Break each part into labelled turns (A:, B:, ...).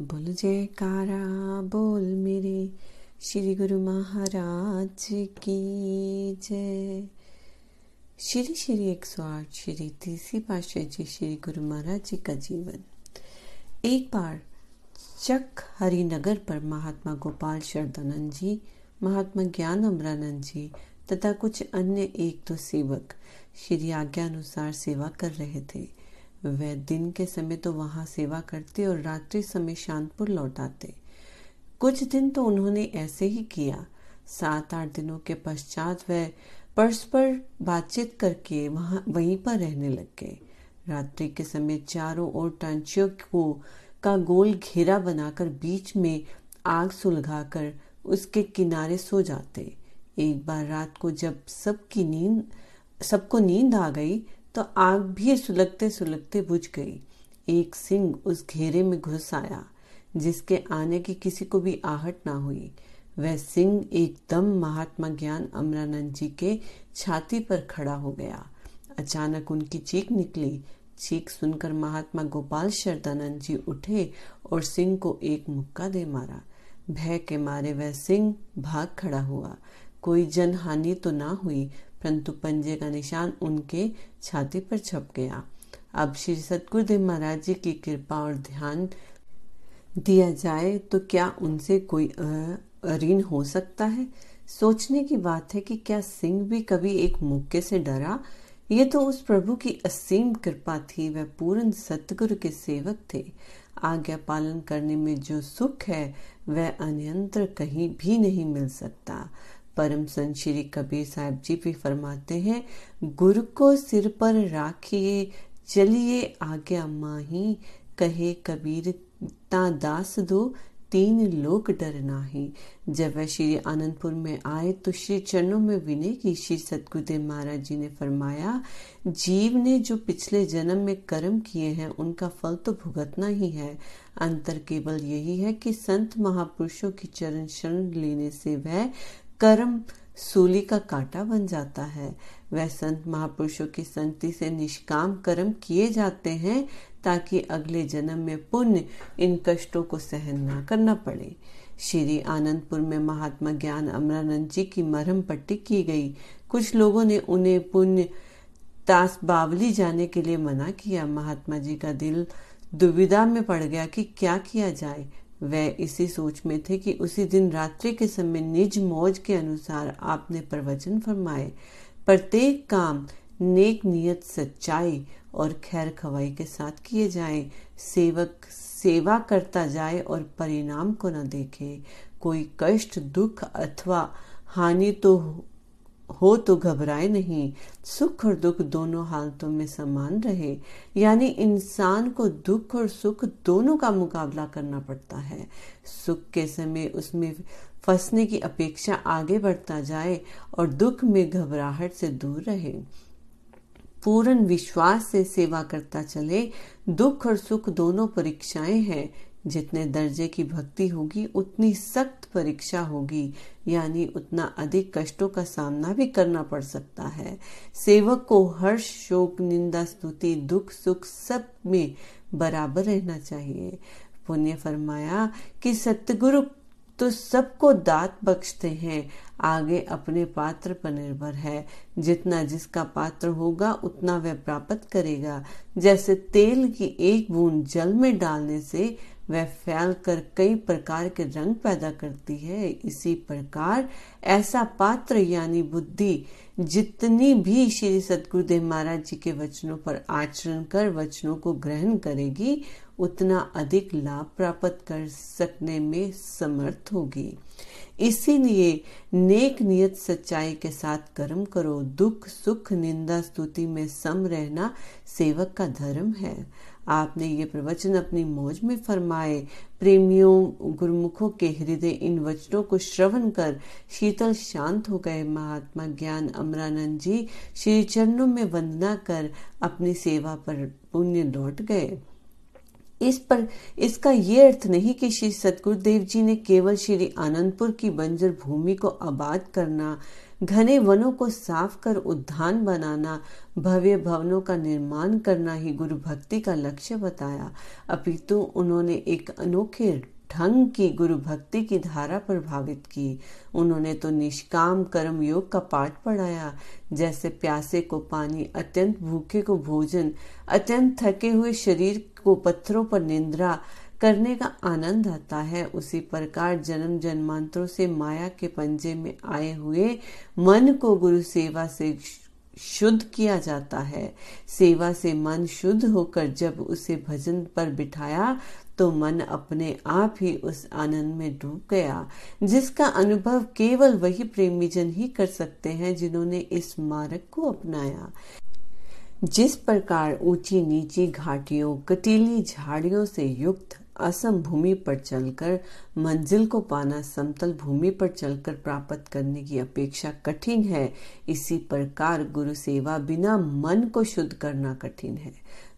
A: बोल जयकारा, बोल मेरे श्री गुरु महाराज की जय। श्री श्री एक सौ आठ, श्री तीसरी पाशाह जी, श्री गुरु महाराज जी का जीवन। एक बार चक हरिनगर पर महात्मा गोपाल शरदानंद जी, महात्मा ज्ञान अमरानंद जी तथा कुछ अन्य एक दो सेवक श्री आज्ञा अनुसार सेवा कर रहे थे। वह दिन के समय तो वहाँ सेवा करते और रात्रि समय शांतपुर लौट आते। कुछ दिन तो उन्होंने ऐसे ही किया। सात आठ दिनों के पश्चात वह परस्पर बातचीत करके वहाँ, वहीं पर रहने लग गए। रात्रि के समय चारों ओर टांचियों को, का गोल घेरा बनाकर बीच में आग सुलगाकर उसके किनारे सो जाते। एक बार रात को जब सबकी नींद, सबको नींद आ गई तो आग भी सुलगते सुलगते बुझ गई। एक सिंह उस घेरे में घुस आया, जिसके आने की किसी को भी आहट ना हुई। वह सिंह एकदम महात्मा ज्ञान अमरानंद जी के छाती पर खड़ा हो गया। अचानक उनकी चीख निकली। चीख सुनकर महात्मा गोपाल शरदानंद जी उठे और सिंह को एक मुक्का दे मारा। भय के मारे वह सिंह भाग खड़ा हुआ। कोई जन हानि तो ना हुई परंतु पंजे का निशान उनके छाती पर छप गया। अब श्री सतगुरुदेव महाराज जी की कृपा और ध्यान दिया जाए तो क्या उनसे कोई अऋण हो सकता है? सोचने की बात है कि क्या सिंह भी कभी एक मौके से डरा? ये तो उस प्रभु की असीम कृपा थी, वह पूर्ण सतगुरु के सेवक थे। आज्ञा पालन करने में जो सुख है, वह अन्यंत्र कहीं भी नहीं मिल सकता। परम संत श्री कबीर साहब जी भी फरमाते हैं, गुरु को सिर पर राखिए, चलिए आज्ञा माही, कहे कबीर, ता दास दो, तीन लोग डर नाही। जब वह श्री आनंदपुर में आए तो श्री चरणों में विनय की श्री सतगुरुदेव महाराज जी ने फरमाया, जीव ने जो पिछले जन्म में कर्म किए हैं, उनका फल तो भुगतना ही है। अंतर केवल यही है कि संत महापुरुषों की चरण शरण लेने से वह कर्म सूली का कांटा बन जाता है। वह संत महापुरुषों की संति से निष्काम कर्म किए जाते हैं ताकि अगले जन्म में पुण्य इन कष्टों को सहन न करना पड़े। श्री आनंदपुर में महात्मा ज्ञान अमरानंद जी की मरहम पट्टी की गई। कुछ लोगों ने उन्हें पुण्य तास बावली जाने के लिए मना किया। महात्मा जी का दिल दुविधा में पड़ गया कि क्या किया जाए। वह इसी सोच में थे कि उसी दिन रात्रि के समय निज मौज के अनुसार आपने प्रवचन फरमाए। प्रत्येक काम नेक नियत सच्चाई और खैर खवाई के साथ किए जाए। सेवक, सेवा करता जाए और परिणाम को न देखे। कोई कष्ट, दुख अथवा हानि तो हो तो घबराए नहीं, सुख और दुख दोनों हालतों में समान रहे। यानी इंसान को दुख और सुख दोनों का मुकाबला करना पड़ता है। सुख के समय उसमें फंसने की अपेक्षा आगे बढ़ता जाए और दुख में घबराहट से दूर रहे। पूर्ण विश्वास से सेवा करता चले, दुख और सुख दोनों परीक्षाएँ हैं। जितने दर्जे की भक्ति होगी, उतनी सख्त परीक्षा होगी। यानी उतना अधिक कष्टों का सामना भी करना पड़ सकता है। सेवक को हर्ष, शोक, निंदा, स्तुति, दुख, सुख सब में बराबर रहना चाहिए। पुण्य फरमाया कि सतगुरु तो सबको दात बख्शते हैं, आगे अपने पात्र पर निर्भर है। जितना जिसका पात्र होगा, उतना वह प्राप्त करेगा। जैसे तेल की एक बूंद जल में डालने से वह फैल कर कई प्रकार के रंग पैदा करती है। इसी प्रकार ऐसा पात्र यानी बुद्धि जितनी भी श्री सतगुरुदेव महाराज जी के वचनों पर आचरण कर, वचनों को ग्रहण करेगी, उतना अधिक लाभ प्राप्त कर सकने में समर्थ होगी। इसीलिए नेक नियत सच्चाई के साथ कर्म करो। दुख, सुख, निंदा, स्तुति में सम रहना सेवक का धर्म है। आपने ये प्रवचन अपनी मौज में फरमाए। प्रेमियों, गुरुमुखों के हृदय इन वचनों को श्रवण कर शीतल शांत हो गए। महात्मा ज्ञान अमरानंद जी श्री चरणों में वंदना कर अपनी सेवा पर पुण्य लौट गए। इस पर इसका ये अर्थ नहीं कि श्री सतगुरुदेव जी ने केवल श्री आनंदपुर की बंजर भूमि को आबाद करना, घने वनों को साफ़ कर उद्यान बनाना, भव्य भवनों का निर्माण करना ही गुरु भक्ति का लक्ष्य बताया। अपितु उन्होंने एक अनोखे ढंग की गुरु भक्ति की धारा प्रभावित की। उन्होंने तो निष्काम कर्म योग का पाठ पढ़ाया। जैसे प्यासे को पानी, अत्यंत भूखे को भोजन, अत्यंत थके हुए शरीर को पत्थरों पर निंद्रा करने का आनंद आता है, उसी प्रकार जन्म जन्मांतरों से माया के पंजे में आए हुए मन को गुरु सेवा से शुद्ध किया जाता है। सेवा से मन शुद्ध होकर जब उसे भजन पर बिठाया तो मन अपने आप ही उस आनंद में डूब गया, जिसका अनुभव केवल वही प्रेमी जन ही कर सकते हैं जिन्होंने इस मार्ग को अपनाया। जिस प्रकार ऊँची नीची घाटियों, कटीली झाड़ियों से युक्त असम भूमि पर चलकर, मंजिल को पाना समतल भूमि पर चलकर प्राप्त करने की अपेक्षा कठिन है, इसी प्रकार गुरु सेवा बिना मन को शुद्ध करना कठिन है।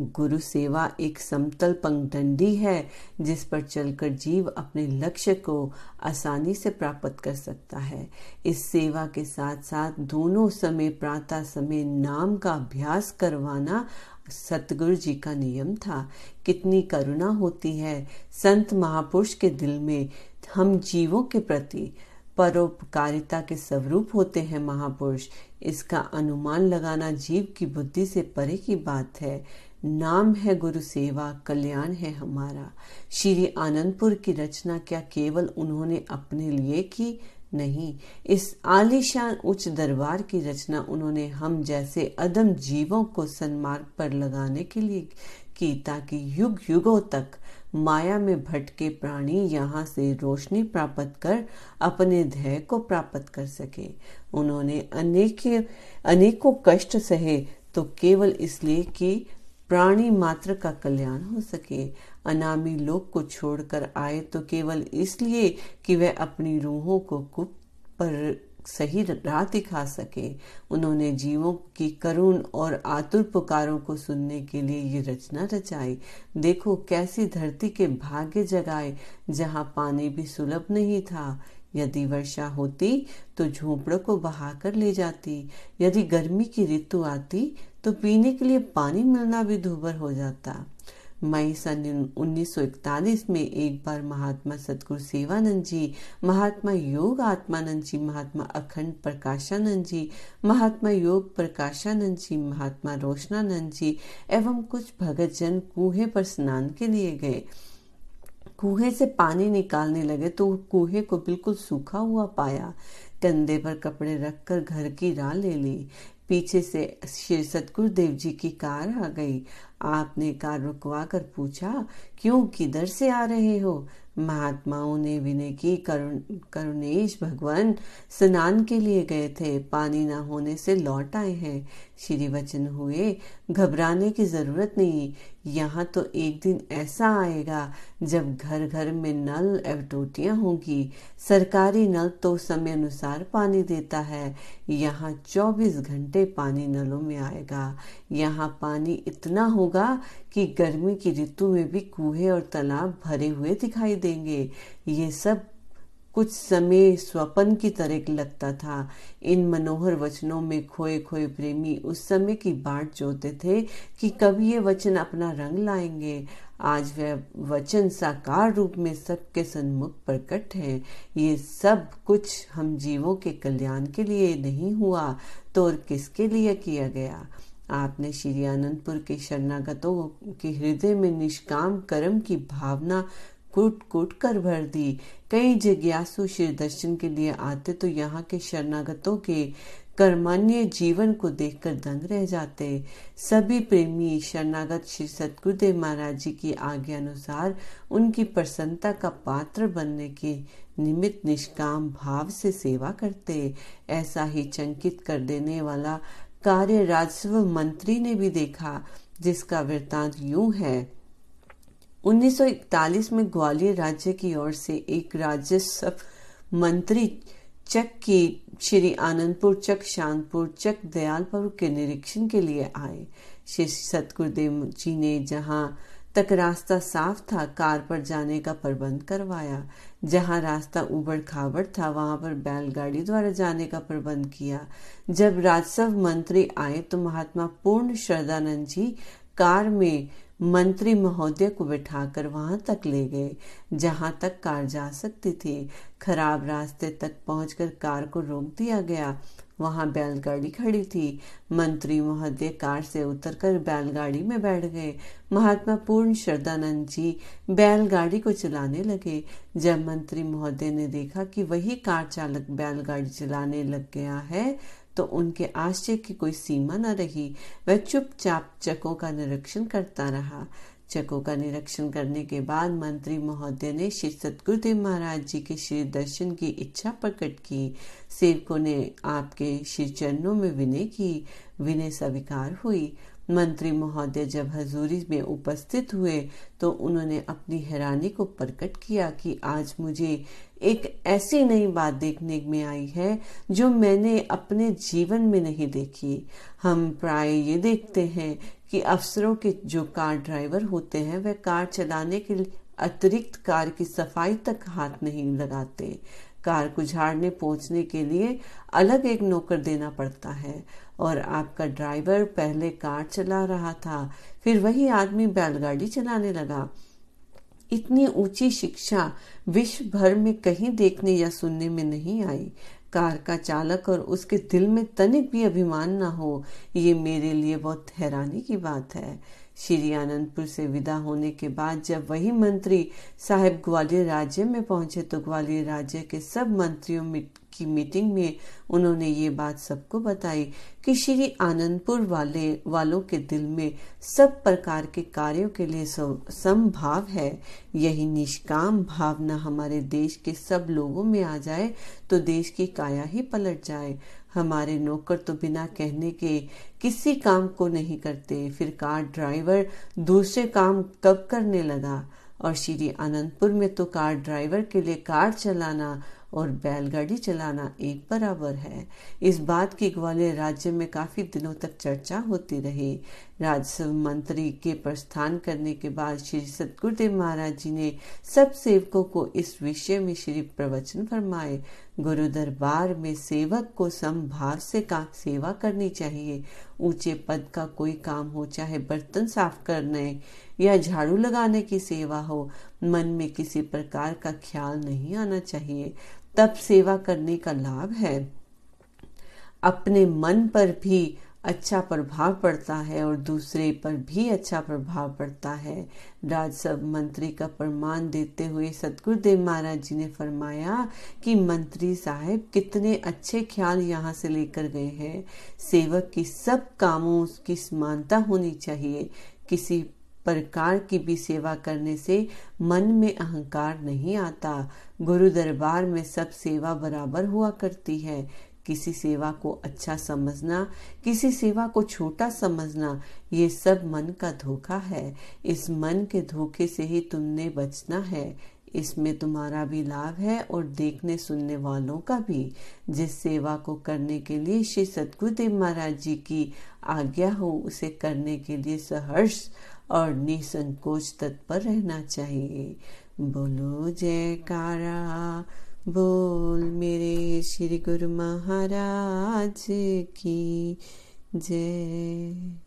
A: गुरु सेवा एक समतल पंगडंडी है, जिस पर चलकर जीव अपने लक्ष्य को आसानी से प्राप्त कर सकता है। इस सेवा के साथ साथ दोनों समय प्रातः समय नाम का अभ्यास करवाना सतगुरु जी का नियम था। कितनी करुणा होती है, संत महापुरुष के दिल में हम जीवों के प्रति परोपकारिता के स्वरूप होते हैं महापुरुष। इसका अनुमान लगाना जीव की बुद्धि से परे की बात है। नाम है गुरु सेवा, कल्याण है हमारा। श्री आनंदपुर की रचना क्या केवल उन्होंने अपने लिए की नहीं? इस आलिशान उच्च दरबार की रचना उन्होंने हम जैसे अदम जीवों को सन्मार्ग पर लगाने के लिए की, ताकि युग युगों तक माया में भटके प्राणी यहाँ से रोशनी प्राप्त कर अपने ध्येय को प्राप्त कर सके। उन्होंने अनेक, अनेकों कष्ट सहे तो केवल इसलिए कि प्राणी मात्र का कल्याण हो सके। अनामी लोक को छोड़कर आए तो केवल इसलिए कि वह अपनी रूहों को कुप पर सही राह दिखा सके। उन्होंने जीवों की करुण और आतुर पुकारों को सुनने के लिए ये रचना रचाई। देखो कैसी धरती के भाग्य जगाए, जहाँ पानी भी सुलभ नहीं था। यदि वर्षा होती तो झोपड़ों को बहाकर ले जाती। यदि गर्मी की ऋतु आती तो पीने के लिए पानी मिलना भी दूभर हो जाता। मई सन 1941 में एक बार महात्मा सतगुरु सेवानंद जी, महात्मा योग आत्मानंद जी, महात्मा अखंड प्रकाशानंद जी, महात्मा योग प्रकाशानंद जी, महात्मा रोशनानंद जी एवं कुछ भगत जन कुएँ पर स्नान के लिए गए। कुएँ से पानी निकालने लगे तो कुएँ को बिल्कुल सूखा हुआ पाया। कंधे पर कपड़े रखकर घर की राह ले ली। पीछे से श्री सतगुरुदेव जी की कार आ गई। आपने कार रुकवा कर पूछा, क्यों किधर से आ रहे हो? महात्माओं ने विनय की, करुण, करुणेश भगवान स्नान के लिए गए थे। पानी न होने से लौट आए हैं। श्री वचन हुए, घबराने की ज़रूरत नहीं। यहाँ तो एक दिन ऐसा आएगा, जब घर घर में नल एवं टोटियाँ होंगी। सरकारी नल तो समय अनुसार पानी देता है। यहाँ 24 घंटे पानी नलों में आएगा। यहाँ पानी इतना होगा कि गर्मी की ऋतु में भी कुएँ और तालाब भरे हुए दिखाई देंगे। ये सब कुछ समय स्वपन की तरह लगता था। इन मनोहर वचनों में खोए खोए प्रेमी उस समय की बाट जोते थे कि कभी ये वचन अपना रंग लाएँगे। आज वह वचन साकार रूप में सबके सन्मुख प्रकट है। ये सब कुछ हम जीवों के कल्याण के लिए नहीं हुआ तो और किसके लिए किया गया? आपने श्री आनंदपुर के शरणागतों के हृदय में निष्काम कर्म की भावना कूट कूट कर भर दी। कई जिज्ञासु श्री दर्शन के लिए आते तो यहाँ के शरणागतों के कर्मान्य जीवन को देखकर दंग रह जाते। सभी प्रेमी शरणागत श्री सतगुरुदेव महाराज जी की आज्ञा अनुसार उनकी प्रसन्नता का पात्र बनने के निमित्त निष्काम भाव से सेवा करते। ऐसा ही चंकित कर देने वाला कार्य राजस्व मंत्री ने भी देखा, जिसका वृतांत यूँ है। 1941 में ग्वालियर राज्य की ओर से एक राजस्व मंत्री चक की श्री आनंदपुर, चक शांतपुर, चक दयालपुर के निरीक्षण के लिए आए। श्री सतगुरुदेव जी ने जहाँ तक रास्ता साफ़ था, कार पर जाने का प्रबंध करवाया। जहाँ रास्ता उबड़ खाबड़ था, वहाँ पर बैलगाड़ी द्वारा जाने का प्रबंध किया। जब राजस्व मंत्री आए तो महात्मा पूर्ण श्रद्धानंद जी कार में मंत्री महोदय को बिठाकर वहाँ तक ले गए, जहाँ तक कार जा सकती थी। खराब रास्ते तक पहुंचकर कार को रोक दिया गया। वहाँ बैलगाड़ी खड़ी थी। मंत्री महोदय कार से उतरकर बैलगाड़ी में बैठ गए। महात्मा पूर्ण श्रद्धानंद जी बैलगाड़ी को चलाने लगे। जब मंत्री महोदय ने देखा कि वही कार चालक बैलगाड़ी चलाने लग गया है तो उनके आश्चर्य की कोई सीमा न रही। वह चुपचाप चकों का निरीक्षण करता रहा। चकों का निरीक्षण करने के बाद मंत्री महोदय ने श्री सतगुरुदेव महाराज जी के श्री दर्शन की इच्छा प्रकट की। सेवकों ने आपके श्री चरणों में विनय की। विनय स्वीकार हुई। मंत्री महोदय जब हजूरी में उपस्थित हुए तो उन्होंने अपनी हैरानी को प्रकट किया कि आज मुझे एक ऐसी नई बात देखने में आई है, जो मैंने अपने जीवन में नहीं देखी। हम प्राय ये देखते हैं कि अफसरों के जो कार ड्राइवर होते हैं, वह कार चलाने के अतिरिक्त कार की सफ़ाई तक हाथ नहीं लगाते। कार को झाड़ने पहुँचने के लिए अलग एक नौकर देना पड़ता है। और आपका ड्राइवर पहले कार चला रहा था। फिर वही आदमी बैलगाड़ी चलाने लगा। इतनी ऊँची शिक्षा विश्व भर में कहीं देखने या सुनने में नहीं आई। कार का चालक और उसके दिल में तनिक भी अभिमान ना हो, ये मेरे लिए बहुत हैरानी की बात है। श्री आनंदपुर से विदा होने के बाद जब वही मंत्री साहब ग्वालियर राज्य में पहुँचे तो ग्वालियर राज्य के सब मंत्रियों की मीटिंग में उन्होंने ये बात सबको बताई कि श्री आनंदपुर वाले, वालों के दिल में सब प्रकार के कार्यों के लिए समभाव है। यही निष्काम भावना हमारे देश के सब लोगों में आ जाए तो देश की काया ही पलट जाए। हमारे नौकर तो बिना कहने के किसी काम को नहीं करते। फिर कार ड्राइवर दूसरे काम कब करने लगा? और श्री आनंदपुर में तो कार ड्राइवर के लिए कार चलाना और बैलगाड़ी चलाना एक बराबर है। इस बात की ग्वालियर राज्य में काफ़ी दिनों तक चर्चा होती रही। राजस्व मंत्री के प्रस्थान करने के बाद श्री सतगुरुदेव महाराज जी ने सब सेवकों को इस विषय में श्री प्रवचन फरमाए, गुरु दरबार में सेवक को समभाव से का सेवा करनी चाहिए। ऊँचे पद का कोई काम हो, चाहे बर्तन साफ़ करने या झाड़ू लगाने की सेवा हो, मन में किसी प्रकार का ख्याल नहीं आना चाहिए। तब सेवा करने का लाभ है। अपने मन पर भी अच्छा प्रभाव पड़ता है और दूसरे पर भी अच्छा प्रभाव पड़ता है। राजस्व मंत्री का प्रमाण देते हुए सतगुरुदेव महाराज जी ने फरमाया कि मंत्री साहब, कितने अच्छे ख्याल यहाँ से लेकर गए हैं। सेवक की सब कामों की समानता होनी चाहिए। किसी प्रकार की भी सेवा करने से मन में अहंकार नहीं आता। गुरु दरबार में सब सेवा बराबर हुआ करती है। किसी सेवा को अच्छा समझना, किसी सेवा को छोटा समझना, ये सब मन का धोखा है। इस मन के धोखे से ही तुमने बचना है। इसमें तुम्हारा भी लाभ है और देखने सुनने वालों का भी। जिस सेवा को करने के लिए श्री सतगुरुदेव महाराज जी की आज्ञा हो, उसे करने के लिए सहर्ष और निसंकोच तत्पर रहना चाहिए। बोलो जयकारा बोल मेरे श्री गुरु महाराज की जय।